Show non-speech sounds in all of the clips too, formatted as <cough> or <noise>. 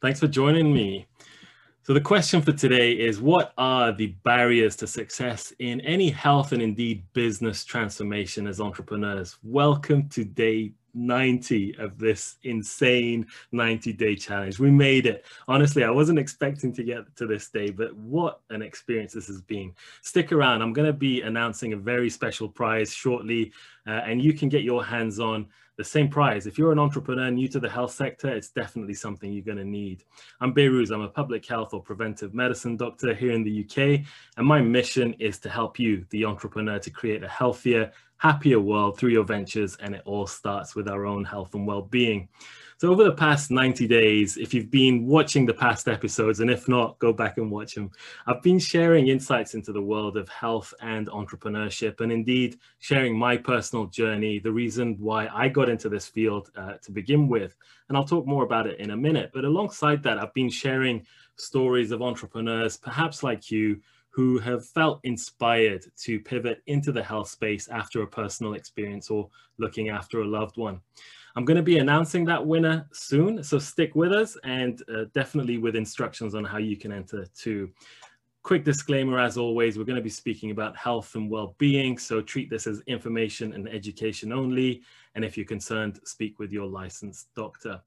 Thanks for joining me. So the question for today is what are the barriers to success in any health and indeed business transformation as entrepreneurs? Welcome to day 90 of this insane 90 day challenge. We made it. Honestly, I wasn't expecting to get to this day, but what an experience this has been. Stick around. I'm going to be announcing a very special prize shortly, uh, and you can get your hands on the same prize. If you're an entrepreneur new to the health sector, it's definitely something you're going to need. I'm Behrooz. I'm a public health or preventive medicine doctor here in the UK, and my mission is to help you, the entrepreneur, to create a healthier, happier world through your ventures. And it all starts with our own health and well being. So, over the past 90 days, if you've been watching the past episodes, and if not, go back and watch them, I've been sharing insights into the world of health and entrepreneurship, and indeed sharing my personal journey, the reason why I got into this field uh, to begin with. And I'll talk more about it in a minute. But alongside that, I've been sharing stories of entrepreneurs, perhaps like you, who have felt inspired to pivot into the health space after a personal experience or looking after a loved one. I'm going to be announcing that winner soon, so stick with us and uh, definitely with instructions on how you can enter too. Quick disclaimer, as always, we're going to be speaking about health and well-being, so treat this as information and education only. And if you're concerned, speak with your licensed doctor.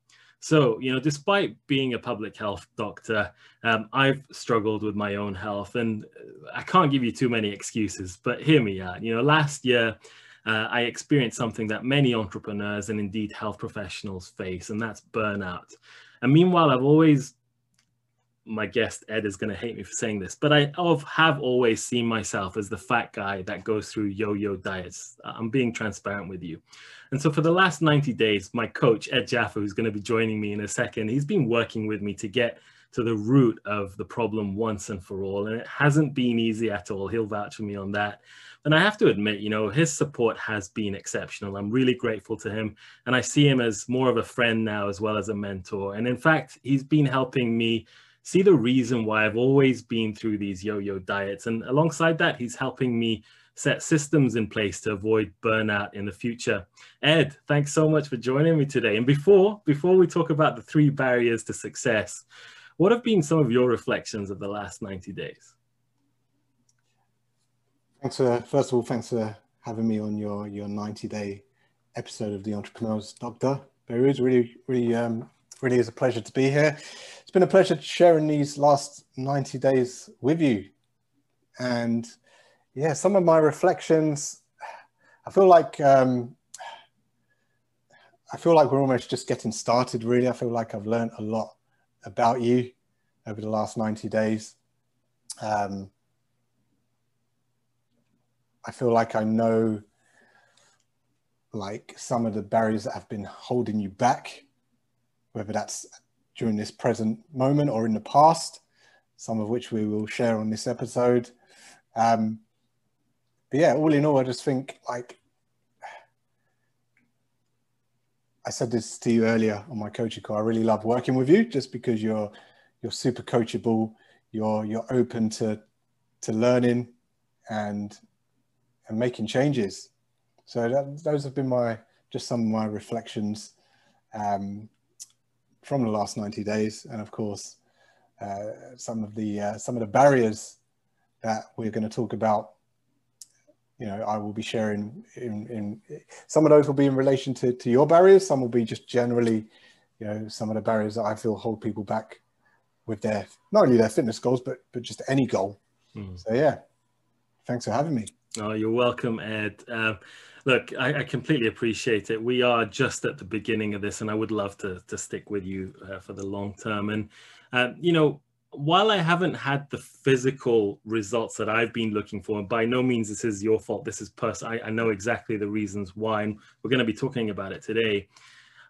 So, you know, despite being a public health doctor, um, I've struggled with my own health and I can't give you too many excuses, but hear me out. You know, last year, uh, I experienced something that many entrepreneurs and indeed health professionals face, and that's burnout. And meanwhile, I've always my guest Ed is going to hate me for saying this, but I have always seen myself as the fat guy that goes through yo-yo diets. I'm being transparent with you. And so for the last 90 days, my coach, Ed Djafer, who's going to be joining me in a second, he's been working with me to get to the root of the problem once and for all. And it hasn't been easy at all. He'll vouch for me on that. And I have to admit, you know, his support has been exceptional. I'm really grateful to him. And I see him as more of a friend now as well as a mentor. And in fact, he's been helping me see the reason why I've always been through these yo-yo diets. And alongside that, he's helping me set systems in place to avoid burnout in the future. Ed, thanks so much for joining me today. And before, before we talk about the three barriers to success, what have been some of your reflections of the last 90 days? Thanks for, first of all, thanks for having me on your, your 90 day episode of the Entrepreneur's Doctor. Behrooz, really, really, um, really is a pleasure to be here been a pleasure sharing these last 90 days with you. And yeah, some of my reflections, I feel like um, I feel like we're almost just getting started, really. I feel like I've learned a lot about you over the last 90 days. Um, I feel like I know like some of the barriers that have been holding you back, whether that's during this present moment or in the past, some of which we will share on this episode. Um, but yeah, all in all, I just think like I said this to you earlier on my coaching call. I really love working with you just because you're you're super coachable. You're you're open to to learning and and making changes. So that, those have been my just some of my reflections um, from the last 90 days, and of course, uh, some of the uh, some of the barriers that we're going to talk about. You know, I will be sharing in, in some of those will be in relation to, to your barriers. Some will be just generally, you know, some of the barriers that I feel hold people back with their not only their fitness goals, but but just any goal. Mm. So yeah, thanks for having me. Oh, you're welcome, Ed. Uh, Look, I, I, completely appreciate it. We are just at the beginning of this, and I would love to to stick with you uh, for the long term. And uh, you know, while I haven't had the physical results that I've been looking for, and by no means this is your fault. This is personal. I, I know exactly the reasons why, and we're going to be talking about it today.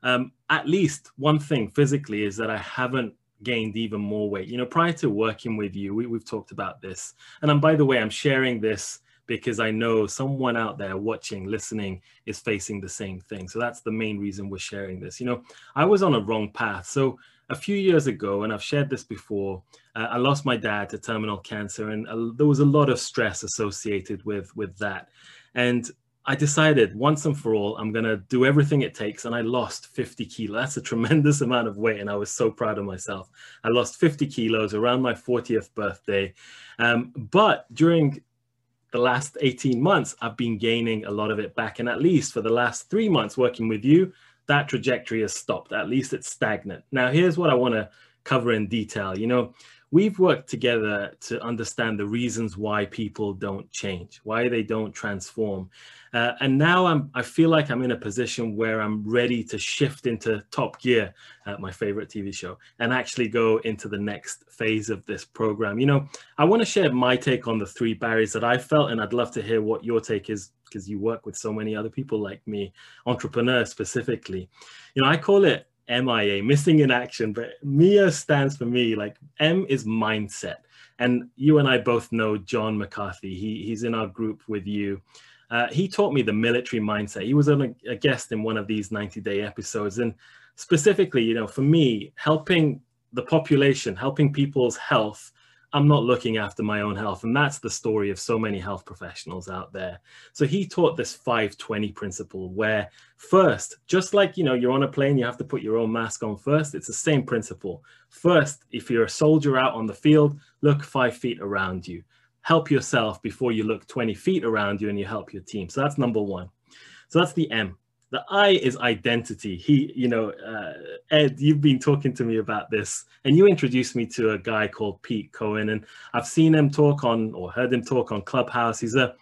Um, at least one thing physically is that I haven't gained even more weight. You know, prior to working with you, we, have talked about this. And I'm, by the way, I'm sharing this because I know someone out there watching, listening is facing the same thing. So that's the main reason we're sharing this. You know, I was on a wrong path. So a few years ago, and I've shared this before, uh, I lost my dad to terminal cancer, and uh, there was a lot of stress associated with with that. And I decided once and for all, I'm going to do everything it takes. And I lost 50 kilos. That's a tremendous <laughs> amount of weight. And I was so proud of myself. I lost 50 kilos around my 40th birthday. Um, but during the last 18 months, I've been gaining a lot of it back. And at least for the last three months working with you, that trajectory has stopped. At least it's stagnant. Now, here's what I want to cover in detail. You know, we've worked together to understand the reasons why people don't change, why they don't transform. Uh, and now I'm, I feel like I'm in a position where I'm ready to shift into Top Gear, uh, my favorite TV show, and actually go into the next phase of this program. You know, I want to share my take on the three barriers that I felt, and I'd love to hear what your take is because you work with so many other people like me, entrepreneurs specifically. You know, I call it MIA, missing in action, but MIA stands for me. Like M is mindset. And you and I both know John McCarthy. He, he's in our group with you. Uh, he taught me the military mindset. He was a, a guest in one of these 90 day episodes. And specifically, you know, for me, helping the population, helping people's health I'm not looking after my own health. And that's the story of so many health professionals out there. So he taught this 520 principle where first, just like, you know, you're on a plane, you have to put your own mask on first. It's the same principle. First, if you're a soldier out on the field, look five feet around you. Help yourself before you look 20 feet around you and you help your team. So that's number one. So that's the M. The I is identity. He, you know, uh, Ed, you've been talking to me about this, and you introduced me to a guy called Pete Cohen, and I've seen him talk on or heard him talk on Clubhouse. He's a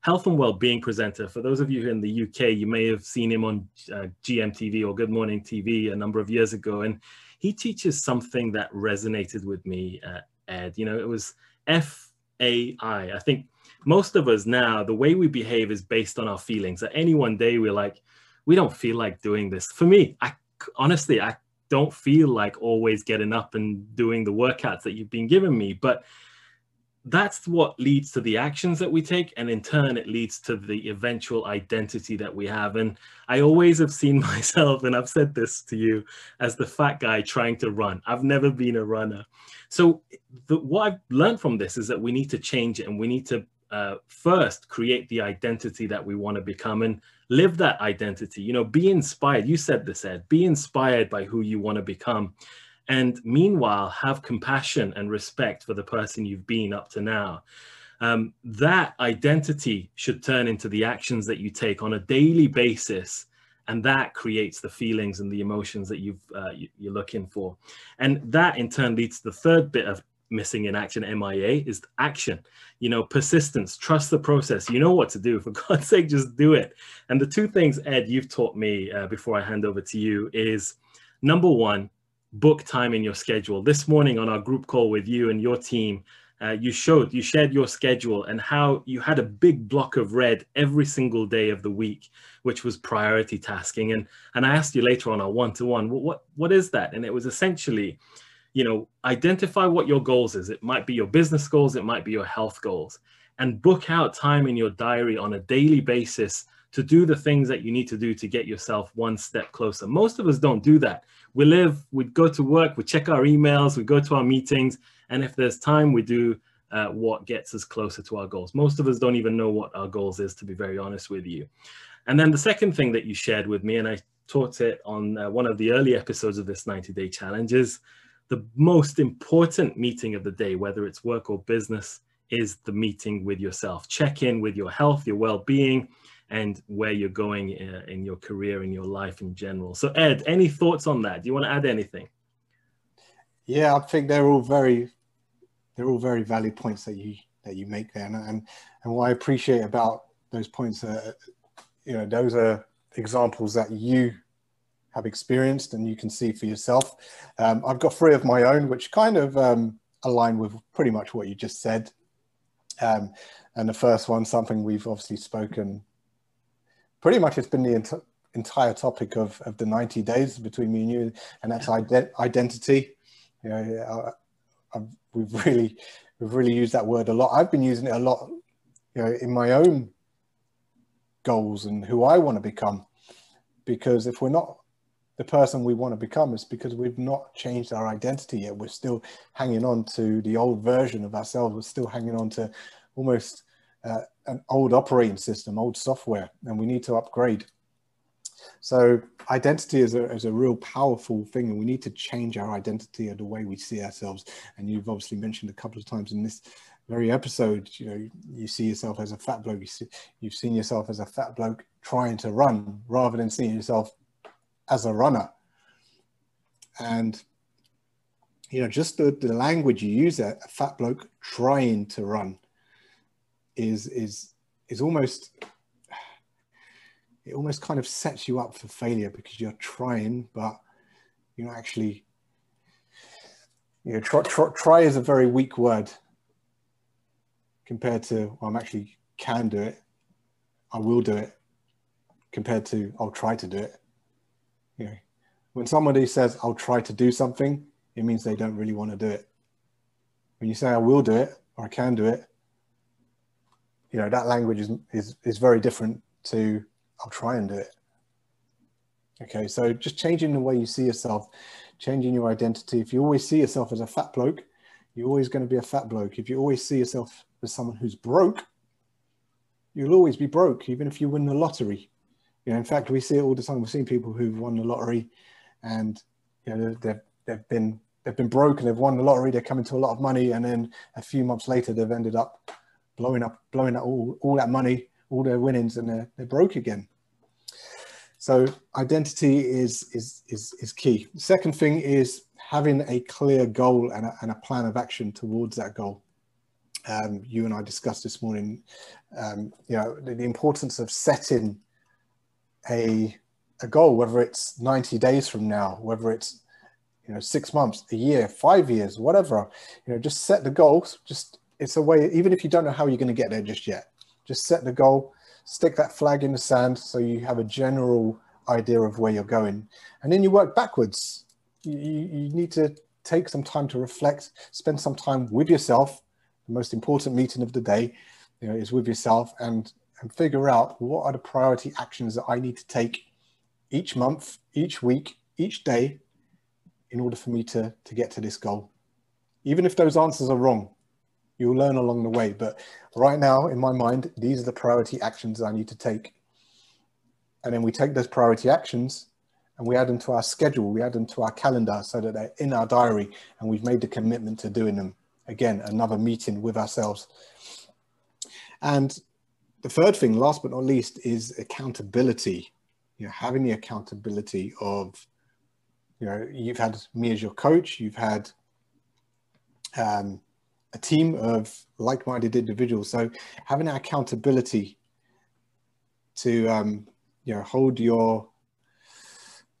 health and well-being presenter. For those of you in the UK, you may have seen him on uh, GMTV or Good Morning TV a number of years ago, and he teaches something that resonated with me, uh, Ed. You know, it was F A I. I think most of us now, the way we behave is based on our feelings. At any one day, we're like, we don't feel like doing this. For me, I honestly, I don't feel like always getting up and doing the workouts that you've been giving me, but that's what leads to the actions that we take and in turn it leads to the eventual identity that we have. And i always have seen <laughs> myself and i've said this to you as the fat guy trying to run. I've never been a runner. So the, what i've learned from this is that we need to change it and we need to uh, first create the identity that we want to become. And live that identity. You know be inspired. You said this ed. Be inspired by who you want to become. And meanwhile have compassion and respect for the person you've been up to now. Um, that identity should turn into the actions that you take on a daily basis and that creates the feelings and the emotions that you've uh, you, are looking for. And that in turn leads to the third bit of missing in action MIA is action. You know, persistence, trust the process. You know what to do. <laughs> For God's sake, just do it. And the two things, Ed, you've taught me uh, before I hand over to you is number one, book time in your schedule. This morning on our group call with you and your team, uh, you showed, you shared your schedule and how you had a big block of red every single day of the week, which was priority tasking. And and I asked you later on our one-to-one, what what is that? And it was essentially you know, identify what your goals is. It might be your business goals, it might be your health goals, and book out time in your diary on a daily basis to do the things that you need to do to get yourself one step closer. Most of us don't do that. We live, we go to work, we check our emails, we go to our meetings, and if there's time, we do uh, what gets us closer to our goals. Most of us don't even know what our goals is, to be very honest with you. And then the second thing that you shared with me, and I taught it on uh, one of the early episodes of this 90 day challenge, is the most important meeting of the day, whether it's work or business, is the meeting with yourself. Check in with your health, your well being, and where you're going in, uh, your career, in your life in general. So, Ed, any thoughts on that? Do you want to add anything? Yeah, I think they're all very, they're all very valid points that you that you make there, and and, and what I appreciate about those points, are, you know, those are examples that you have experienced and you can see for yourself. Um, I've got three of my own, which kind of um, align with pretty much what you just said. Um, and the first one, something we've obviously spoken, pretty much it's been the ent- entire topic of, of the 90 days between me and you, and that's ident- identity. You know, I, we've really, we've really used that word a lot. I've been using it a lot, you know, in my own goals and who I want to become. Because if we're not the person we want to become is because we've not changed our identity yet. We're still hanging on to the old version of ourselves. We're still hanging on to almost uh, an old operating system, old software, and we need to upgrade. So identity is a, is a real powerful thing, and we need to change our identity of the way we see ourselves. And you've obviously mentioned a couple of times in this very episode, you know, you see yourself as a fat bloke. You see, you've seen yourself as a fat bloke trying to run, rather than seeing yourself as a runner. And you know, just the, the language you use a fat bloke trying to run is is is almost it almost kind of sets you up for failure because you're trying, but you're not actually you know try, try, try is a very weak word compared to well, I'm actually can do it, I will do it, compared to I'll try to do it. You know, when somebody says I'll try to do something, it means they don't really want to do it. When you say I will do it or I can do it, you know, that language is, is, is very different to I'll try and do it. Okay, so just changing the way you see yourself, changing your identity. If you always see yourself as a fat bloke, you're always going to be a fat bloke. If you always see yourself as someone who's broke, you'll always be broke, even if you win the lottery. You know, in fact, we see it all the time. We've seen people who've won the lottery, and you know they've they've been they've been broke and they've won the lottery. They're coming to a lot of money, and then a few months later, they've ended up blowing up blowing up all, all that money, all their winnings, and they're they're broke again. So identity is is is is key. Second thing is having a clear goal and a, and a plan of action towards that goal. Um, you and I discussed this morning, um, you know, the, the importance of setting a a goal, whether it's 90 days from now, whether it's you know six months, a year, five years, whatever. You know, just set the goals. Just it's a way, even if you don't know how you're going to get there just yet, just set the goal, stick that flag in the sand so you have a general idea of where you're going, and then you work backwards. You, you need to take some time to reflect, spend some time with yourself. The most important meeting of the day, you know, is with yourself, and and figure out what are the priority actions that I need to take each month, each week, each day in order for me to, to get to this goal. Even if those answers are wrong, you'll learn along the way. But right now, in my mind, these are the priority actions I need to take. And then we take those priority actions and we add them to our schedule, we add them to our calendar so that they're in our diary and we've made the commitment to doing them. Again, another meeting with ourselves. And the third thing, last but not least, is accountability. You know, having the accountability of, you know, you've had me as your coach, you've had um, a team of like-minded individuals. So having that accountability to, um, you know, hold your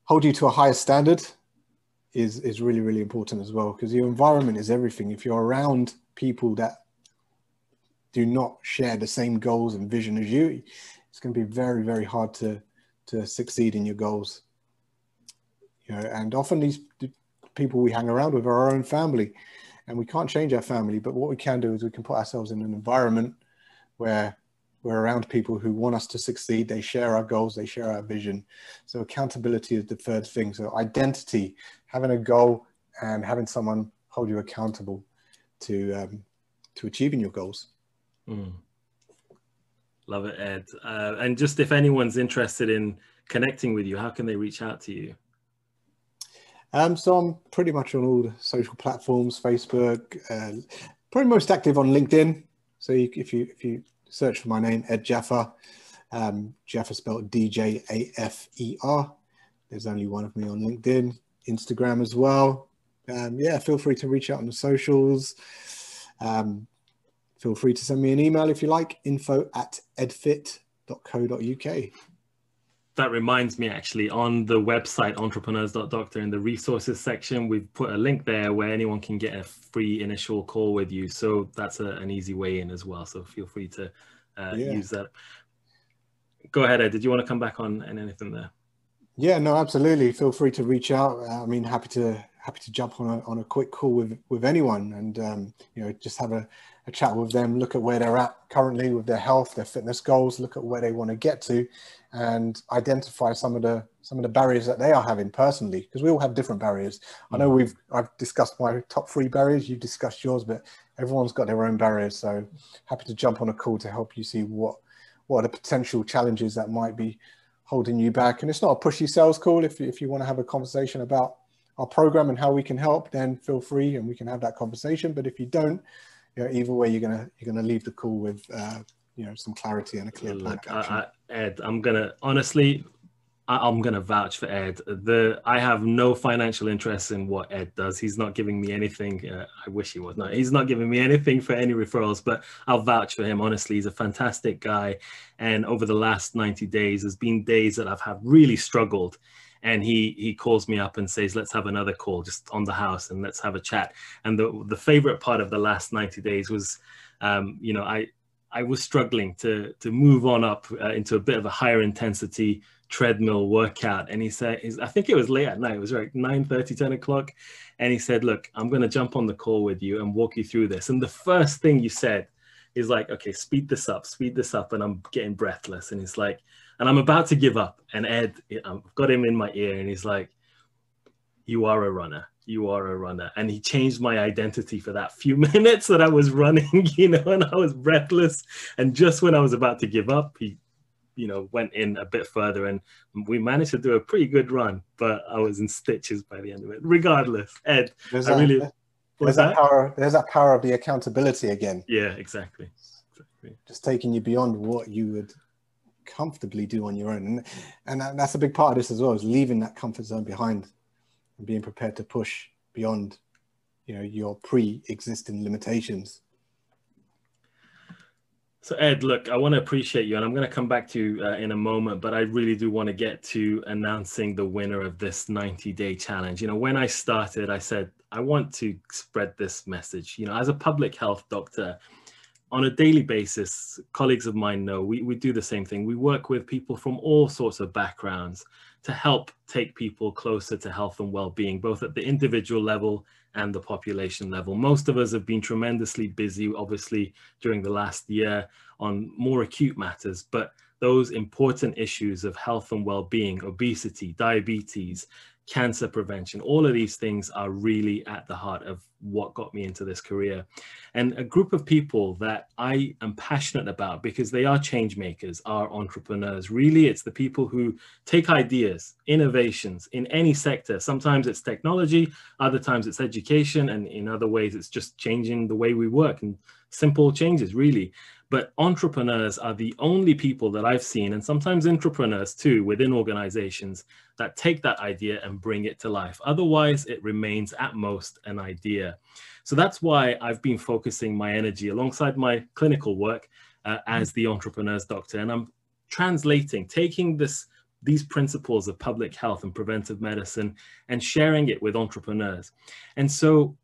hold you to a higher standard is is really really important as well because your environment is everything. If you're around people that do not share the same goals and vision as you, it's going to be very, very hard to to succeed in your goals. You know, and often these people we hang around with are our own family, and we can't change our family. But what we can do is we can put ourselves in an environment where we're around people who want us to succeed. They share our goals, they share our vision. So accountability is the third thing. So identity, having a goal, and having someone hold you accountable to um, to achieving your goals. Mm. Love it, Ed. Uh, and just if anyone's interested in connecting with you, how can they reach out to you? Um, so I'm pretty much on all the social platforms, Facebook, uh, probably most active on LinkedIn. So you, if you if you search for my name, Ed Djafer, um, Djafer spelled D J A F E R. There's only one of me on LinkedIn, Instagram as well. Um, yeah, feel free to reach out on the socials. Um, feel free to send me an email if you like, info at edfit.co.uk. That reminds me actually on the website entrepreneurs.doctor in the resources section, we've put a link there where anyone can get a free initial call with you. So that's a, an easy way in as well. So feel free to uh, yeah. use that. Go ahead, Ed. Did you want to come back on and anything there? Yeah, no, absolutely. Feel free to reach out. I mean, happy to happy to jump on a, on a quick call with, with anyone and, um, you know, just have a, a chat with them, look at where they're at currently with their health, their fitness goals, look at where they want to get to and identify some of the some of the barriers that they are having personally because we all have different barriers. I know mm. we've i've discussed my top three barriers you've discussed yours but everyone's got their own barriers so happy to jump on a call to help you see what what are the potential challenges that might be holding you back. And it's not a pushy sales call. If, if you want to have a conversation about our program and how we can help then feel free and we can have that conversation. But if you don't you know, either way you're gonna you're gonna leave the call with uh, you know some clarity and a clear plan. Look, I, I, Ed, I'm gonna honestly, I, am gonna vouch for Ed. The I have no financial interest in what Ed does. He's not giving me anything. Uh, I wish he was not. He's not giving me anything for any referrals, but I'll vouch for him. Honestly, he's a fantastic guy. And over the last 90 days, there's been days that I've had really struggled and he he calls me up and says let's have another call just on the house and let's have a chat and the the favorite part of the last 90 days was um, you know i I was struggling to to move on up uh, into a bit of a higher intensity treadmill workout. And he said, I think it was late at night. It was like 9 30, 10 o'clock. And he said, Look, I'm going to jump on the call with you and walk you through this. And the first thing you said is like, Okay, speed this up, speed this up. And I'm getting breathless. And he's like, And I'm about to give up. And Ed, I've got him in my ear and he's like, You are a runner you are a runner. And he changed my identity for that few <laughs> minutes that I was running, <laughs> you know, and I was breathless. And just when I was about to give up, he, you know, went in a bit further and we managed to do a pretty good run, but I was in stitches by the end of it. Regardless, Ed, there's I that, really. There's that, that, power. There's that power of the accountability again. Yeah, exactly. exactly. Just taking you beyond what you would comfortably do on your own, and, and that's a big part of this as well. Is leaving that comfort zone behind and being prepared to push beyond you know your pre-existing limitations. So ed look i want to appreciate you and i'm going to come back to you uh, in a moment but i really do want to get to announcing the winner of this 90 day challenge. You know when i started i said i want to spread this message. You know as a public health doctor on a daily basis colleagues of mine know we, we do the same thing we work with people from all sorts of backgrounds to help take people closer to health and well-being, both at the individual level and the population level. Most of us have been tremendously busy, obviously, during the last year on more acute matters, but those important issues of health and well-being, obesity, diabetes, cancer prevention. All of these things are really at the heart of what got me into this career. And a group of people that I am passionate about because they are change makers, are entrepreneurs. Really, it's the people who take ideas, innovations in any sector. Sometimes it's technology, other times it's education, and in other ways, it's just changing the way we work and simple changes, really. But entrepreneurs are the only people that I've seen, and sometimes entrepreneurs too, within organizations that take that idea and bring it to life. Otherwise, it remains at most an idea. So that's why I've been focusing my energy alongside my clinical work uh, as the entrepreneur's doctor. And I'm translating, taking this these principles of public health and preventive medicine and sharing it with entrepreneurs. And so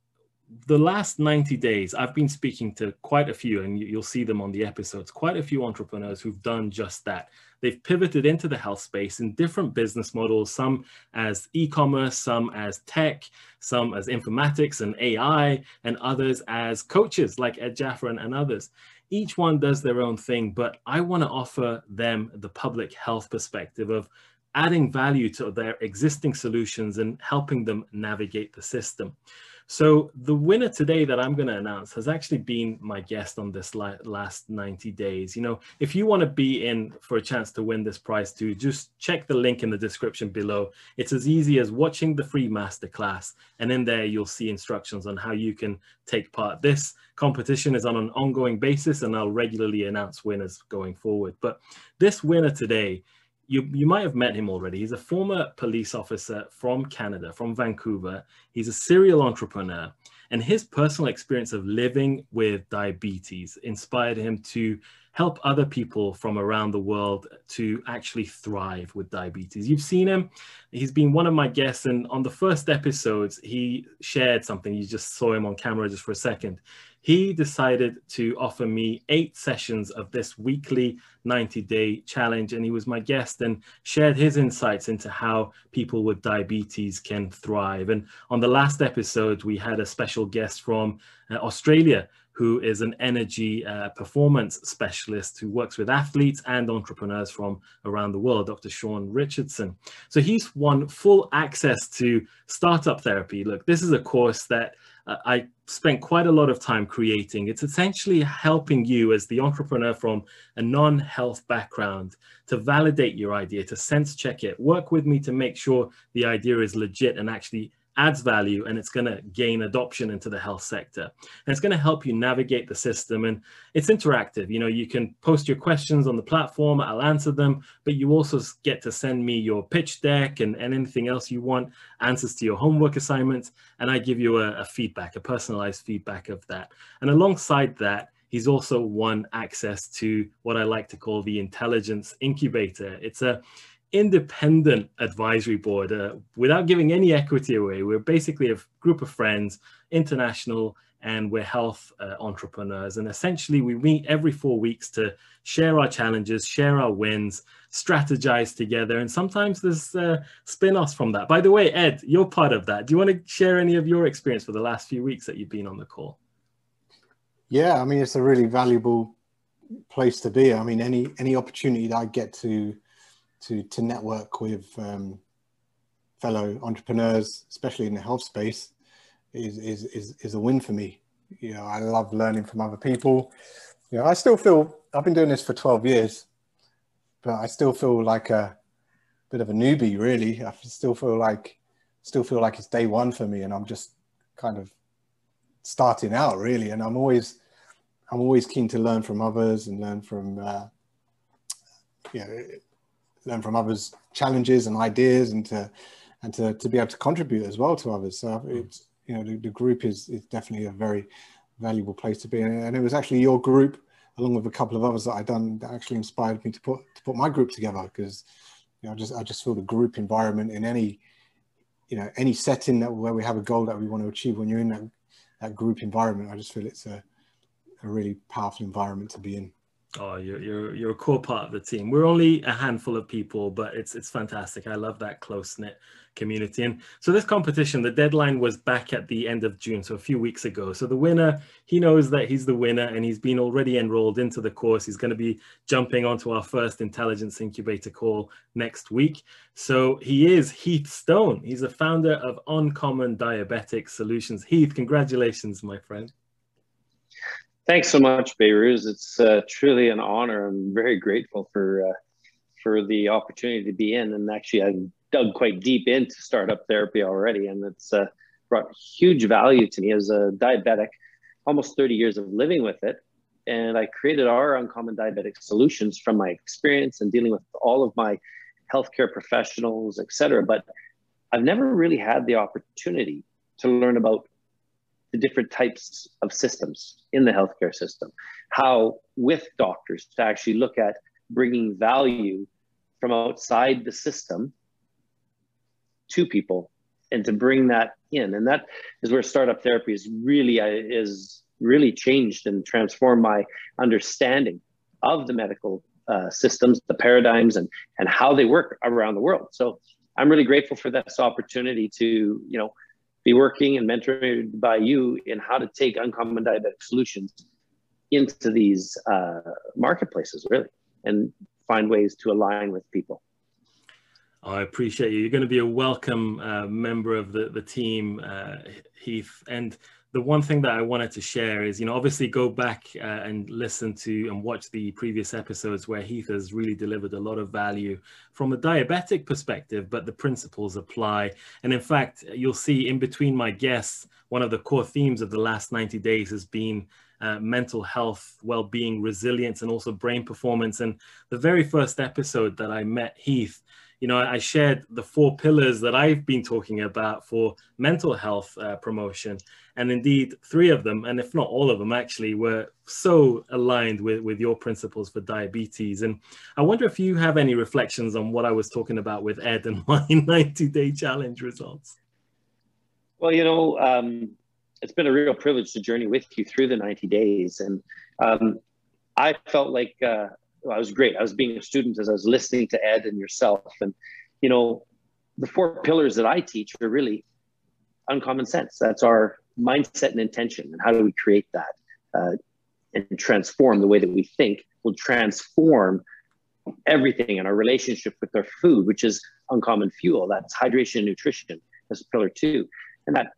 the last 90 days, I've been speaking to quite a few, and you'll see them on the episodes, quite a few entrepreneurs who've done just that. They've pivoted into the health space in different business models, some as e commerce, some as tech, some as informatics and AI, and others as coaches like Ed Djafer and, and others. Each one does their own thing, but I want to offer them the public health perspective of adding value to their existing solutions and helping them navigate the system. So the winner today that I'm going to announce has actually been my guest on this last 90 days. You know, if you want to be in for a chance to win this prize too, just check the link in the description below. It's as easy as watching the free masterclass. And in there, you'll see instructions on how you can take part. This competition is on an ongoing basis and I'll regularly announce winners going forward. But this winner today you, you might have met him already. He's a former police officer from Canada, from Vancouver. He's a serial entrepreneur, and his personal experience of living with diabetes inspired him to help other people from around the world to actually thrive with diabetes. You've seen him. He's been one of my guests. And on the first episodes, he shared something. You just saw him on camera just for a second he decided to offer me eight sessions of this weekly 90 day challenge. And he was my guest and shared his insights into how people with diabetes can thrive. And on the last episode, we had a special guest from uh, Australia who is an energy uh, performance specialist who works with athletes and entrepreneurs from around the world, Dr. Sean Richardson. So he's won full access to startup therapy. Look, this is a course that uh, I spent quite a lot of time creating. It's essentially helping you as the entrepreneur from a non-health background to validate your idea, to sense check it, work with me to make sure the idea is legit and actually adds value and it's going to gain adoption into the health sector. And it's going to help you navigate the system and it's interactive. You know you can post your questions on the platform i'll answer them but you also get to send me your pitch deck and, and anything else you want answers to your homework assignments and i give you a, a feedback a personalized feedback of that. And alongside that he's also won access to what i like to call the intelligence incubator. It's a independent advisory board uh, without giving any equity away. We're basically a group of friends, international, and we're health uh, entrepreneurs. And essentially, we meet every four weeks to share our challenges, share our wins, strategize together. And sometimes there's uh, spin offs from that. By the way, Ed, you're part of that. Do you want to share any of your experience for the last few weeks that you've been on the call? Yeah, I mean, it's a really valuable place to be. I mean, any any opportunity that I get to to to network with um, fellow entrepreneurs, especially in the health space, is is is is a win for me. You know, I love learning from other people. You know, I still feel I've been doing this for 12 years, but I still feel like a bit of a newbie. Really, I still feel like still feel like it's day one for me, and I'm just kind of starting out really. And I'm always I'm always keen to learn from others and learn from uh, you know learn from others' challenges and ideas, and to and to, to be able to contribute as well to others. So mm. it's you know the, the group is is definitely a very valuable place to be, and it was actually your group along with a couple of others that I done that actually inspired me to put to put my group together because you know I just I just feel the group environment in any you know any setting that where we have a goal that we want to achieve when you're in that, that group environment I just feel it's a, a really powerful environment to be in. Oh, you're you're you're a core part of the team. We're only a handful of people, but it's it's fantastic. I love that close knit community. And so this competition, the deadline was back at the end of June, so a few weeks ago. So the winner, he knows that he's the winner, and he's been already enrolled into the course. He's going to be jumping onto our first intelligence incubator call next week. So he is Heath Stone. He's a founder of Uncommon Diabetic Solutions. Heath, congratulations, my friend. Thanks so much, Behrooz. It's uh, truly an honor. I'm very grateful for uh, for the opportunity to be in. And actually, I've dug quite deep into startup therapy already, and it's uh, brought huge value to me as a diabetic. Almost 30 years of living with it, and I created our uncommon diabetic solutions from my experience and dealing with all of my healthcare professionals, et cetera. But I've never really had the opportunity to learn about the different types of systems in the healthcare system, how with doctors to actually look at bringing value from outside the system to people and to bring that in. And that is where startup therapy is really uh, is really changed and transformed my understanding of the medical uh, systems the paradigms and and how they work around the world. So i'm really grateful for this opportunity to you know be working and mentored by you in how to take uncommon diabetic solutions into these uh, marketplaces, really, and find ways to align with people. I appreciate you. You're going to be a welcome uh, member of the, the team, uh, Heath. And the one thing that I wanted to share is, you know, obviously go back uh, and listen to and watch the previous episodes where Heath has really delivered a lot of value from a diabetic perspective, but the principles apply. And in fact, you'll see in between my guests, one of the core themes of the last 90 days has been uh, mental health, well-being, resilience, and also brain performance. And the very first episode that I met Heath, you know, I shared the four pillars that I've been talking about for mental health uh, promotion. And indeed, three of them, and if not all of them, actually were so aligned with, with your principles for diabetes. And I wonder if you have any reflections on what I was talking about with Ed and <laughs> my 90 day challenge results. Well, you know, um, it's been a real privilege to journey with you through the 90 days. And um, I felt like uh, well, I was great. I was being a student as I was listening to Ed and yourself. And, you know, the four pillars that I teach are really uncommon sense. That's our mindset and intention. And how do we create that uh, and transform the way that we think will transform everything in our relationship with our food, which is uncommon fuel. That's hydration and nutrition. That's pillar two. And that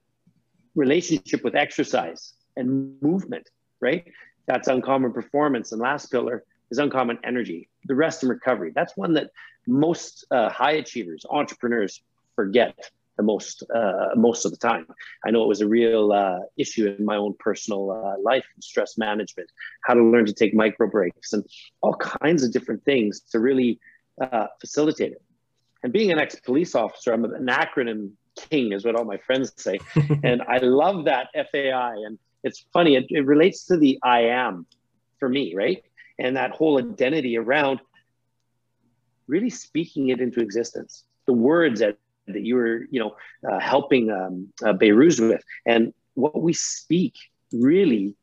relationship with exercise and movement, right? That's uncommon performance. And last pillar is uncommon energy. The rest and recovery. That's one that most uh, high achievers, entrepreneurs forget the most uh, most of the time. I know it was a real uh, issue in my own personal uh, life, stress management, how to learn to take micro breaks, and all kinds of different things to really uh, facilitate it. And being an ex-police officer, I'm an acronym king, is what all my friends say, <laughs> and I love that FAI. And it's funny; it, it relates to the I am for me, right? And that whole identity around really speaking it into existence. The words that, that you were, you know, uh, helping um, uh, Behrooz with, and what we speak really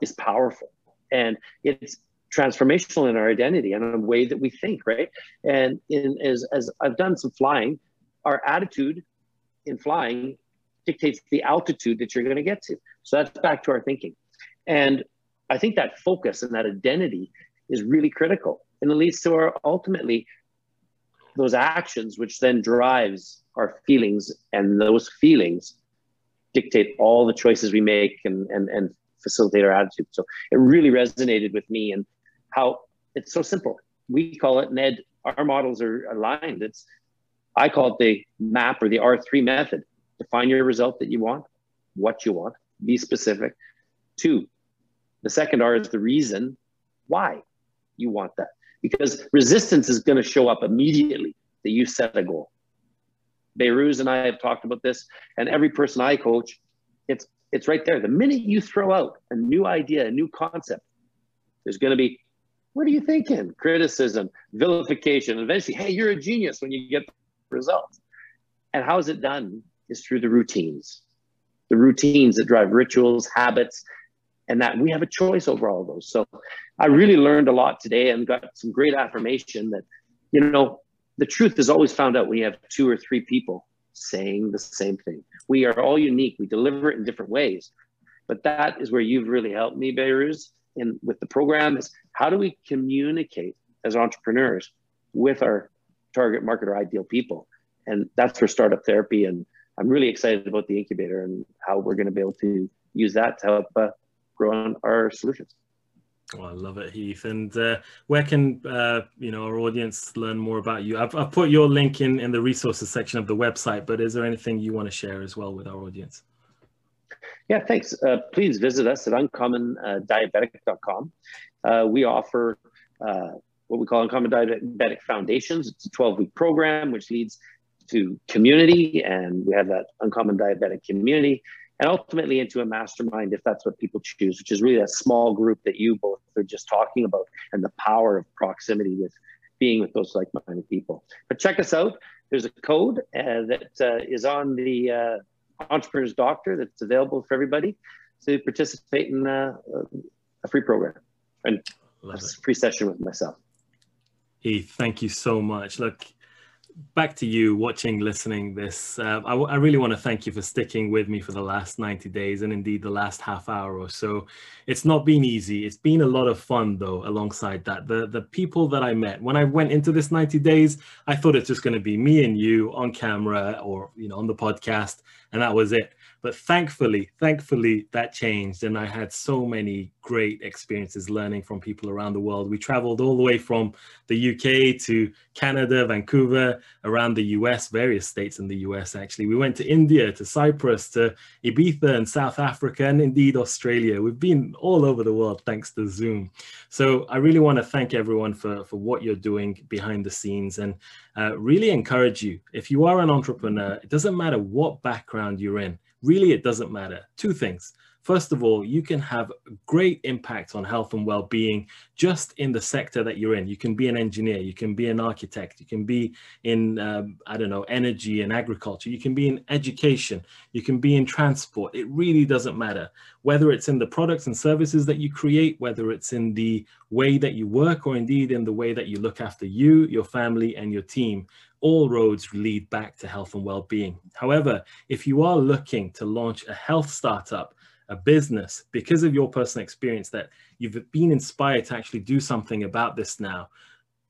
is powerful, and it's transformational in our identity and the way that we think, right? And in as as I've done some flying, our attitude in flying dictates the altitude that you're going to get to. So that's back to our thinking, and I think that focus and that identity is really critical. And it leads to our ultimately those actions, which then drives our feelings, and those feelings dictate all the choices we make and, and, and facilitate our attitude. So it really resonated with me and how it's so simple. We call it NED. Our models are aligned. It's I call it the map or the R3 method. Define your result that you want, what you want, be specific. Two, the second R is the reason why you want that. Because resistance is going to show up immediately that you set a goal. Behrooz and I have talked about this, and every person I coach, it's it's right there. The minute you throw out a new idea, a new concept, there's going to be, what are you thinking? Criticism, vilification, eventually, hey, you're a genius when you get the results. And how is it done? Is through the routines, the routines that drive rituals, habits, and that we have a choice over all of those. So I really learned a lot today and got some great affirmation that, you know, the truth is always found out when you have two or three people saying the same thing. We are all unique. We deliver it in different ways. But that is where you've really helped me, Behrooz, in with the program is how do we communicate as entrepreneurs with our target market or ideal people? And that's for startup therapy. And I'm really excited about the incubator and how we're going to be able to use that to help uh, grow our solutions. Oh, I love it, Heath. And uh, where can uh, you know our audience learn more about you? I've, I've put your link in in the resources section of the website, but is there anything you want to share as well with our audience? Yeah, thanks. Uh, please visit us at uncommondiabetic.com. Uh, we offer uh, what we call Uncommon Diabetic Foundations. It's a 12-week program which leads to community, and we have that Uncommon Diabetic community and ultimately into a mastermind if that's what people choose, which is really a small group that you both are just talking about and the power of proximity with being with those like-minded people. But check us out. There's a code uh, that uh, is on the uh, Entrepreneur's Doctor that's available for everybody to participate in uh, a free program and a free session with myself. Heath, thank you so much. Look, back to you watching, listening this. Uh, I, I, really want to thank you for sticking with me for the last 90 days and indeed the last half hour or so. It's not been easy. It's been a lot of fun though, alongside that. The, the people that I met, when I went into this 90 days, I thought it's just going to be me and you on camera or, you know, on the podcast and that was it. But thankfully, thankfully, that changed. And I had so many great experiences learning from people around the world. We traveled all the way from the UK to Canada, Vancouver, around the US, various states in the US, actually. We went to India, to Cyprus, to Ibiza and South Africa, and indeed Australia. We've been all over the world thanks to Zoom. So I really want to thank everyone for, for what you're doing behind the scenes and uh, really encourage you. If you are an entrepreneur, it doesn't matter what background you're in, really, it doesn't matter. Two things. First of all, you can have great impact on health and well-being just in the sector that you're in. You can be an engineer, you can be an architect, you can be in, um, I don't know, energy and agriculture, you can be in education, you can be in transport. It really doesn't matter. Whether it's in the products and services that you create, whether it's in the way that you work, or indeed in the way that you look after you, your family, and your team, all roads lead back to health and well-being. However, if you are looking to launch a health startup, a business because of your personal experience that you've been inspired to actually do something about this now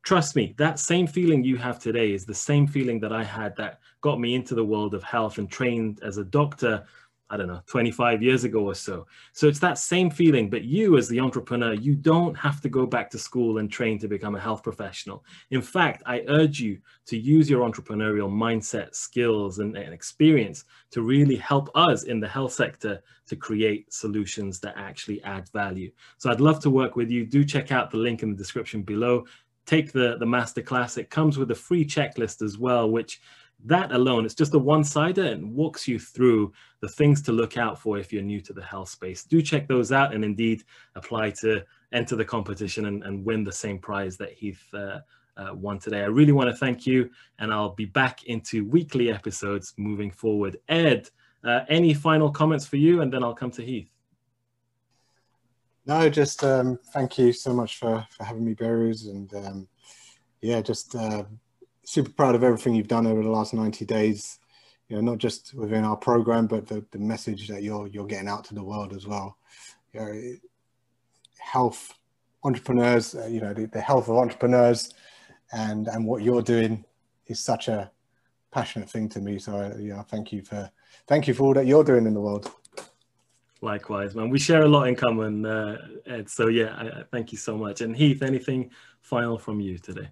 trust me that same feeling you have today is the same feeling that i had that got me into the world of health and trained as a doctor I don't know, 25 years ago or so. So it's that same feeling, but you as the entrepreneur, you don't have to go back to school and train to become a health professional. In fact, I urge you to use your entrepreneurial mindset, skills, and, and experience to really help us in the health sector to create solutions that actually add value. So I'd love to work with you. Do check out the link in the description below. Take the, the masterclass. It comes with a free checklist as well, which that alone, it's just a one-sider and walks you through the things to look out for if you're new to the health space. Do check those out and indeed apply to enter the competition and, and win the same prize that Heath uh, uh, won today. I really want to thank you and I'll be back into weekly episodes moving forward. Ed, uh, any final comments for you and then I'll come to Heath. No, just um, thank you so much for, for having me, Behrooz. And um, yeah, just uh, super proud of everything you've done over the last 90 days you know not just within our program but the, the message that you're you're getting out to the world as well. You know, health entrepreneurs uh, you know the, the health of entrepreneurs and and what you're doing is such a passionate thing to me. So uh, yeah thank you for thank you for all that you're doing in the world. Likewise man. We share a lot in common uh, ed. So yeah I, I thank you so much. And heath anything final from you today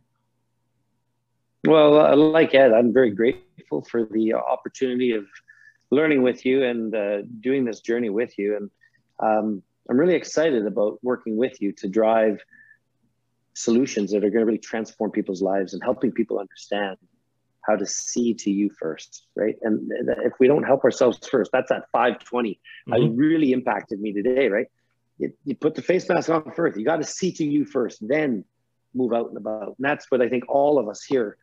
well, uh, like Ed, I'm very grateful for the opportunity of learning with you and uh, doing this journey with you. And um, I'm really excited about working with you to drive solutions that are going to really transform people's lives and helping people understand how to see to you first, right? And if we don't help ourselves first, that's at 520. Mm-hmm. It really impacted me today, right? You, you put the face mask on first. You got to see to you first, then move out and about. And that's what I think all of us here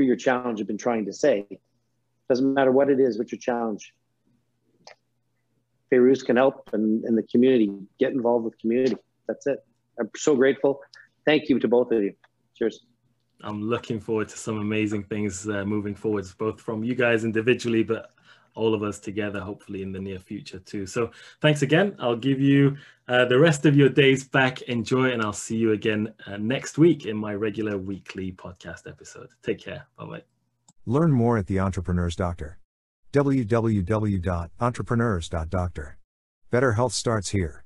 through your challenge have been trying to say. Doesn't matter what it is, what's your challenge. Behrooz can help and, and the community, get involved with community. That's it. I'm so grateful. Thank you to both of you. Cheers. I'm looking forward to some amazing things uh, moving forwards, both from you guys individually, but all of us together, hopefully in the near future too. So thanks again. I'll give you uh, the rest of your days back. Enjoy, and I'll see you again uh, next week in my regular weekly podcast episode. Take care. Bye bye. Learn more at the Entrepreneur's Doctor. www.entrepreneurs.doctor. Better health starts here.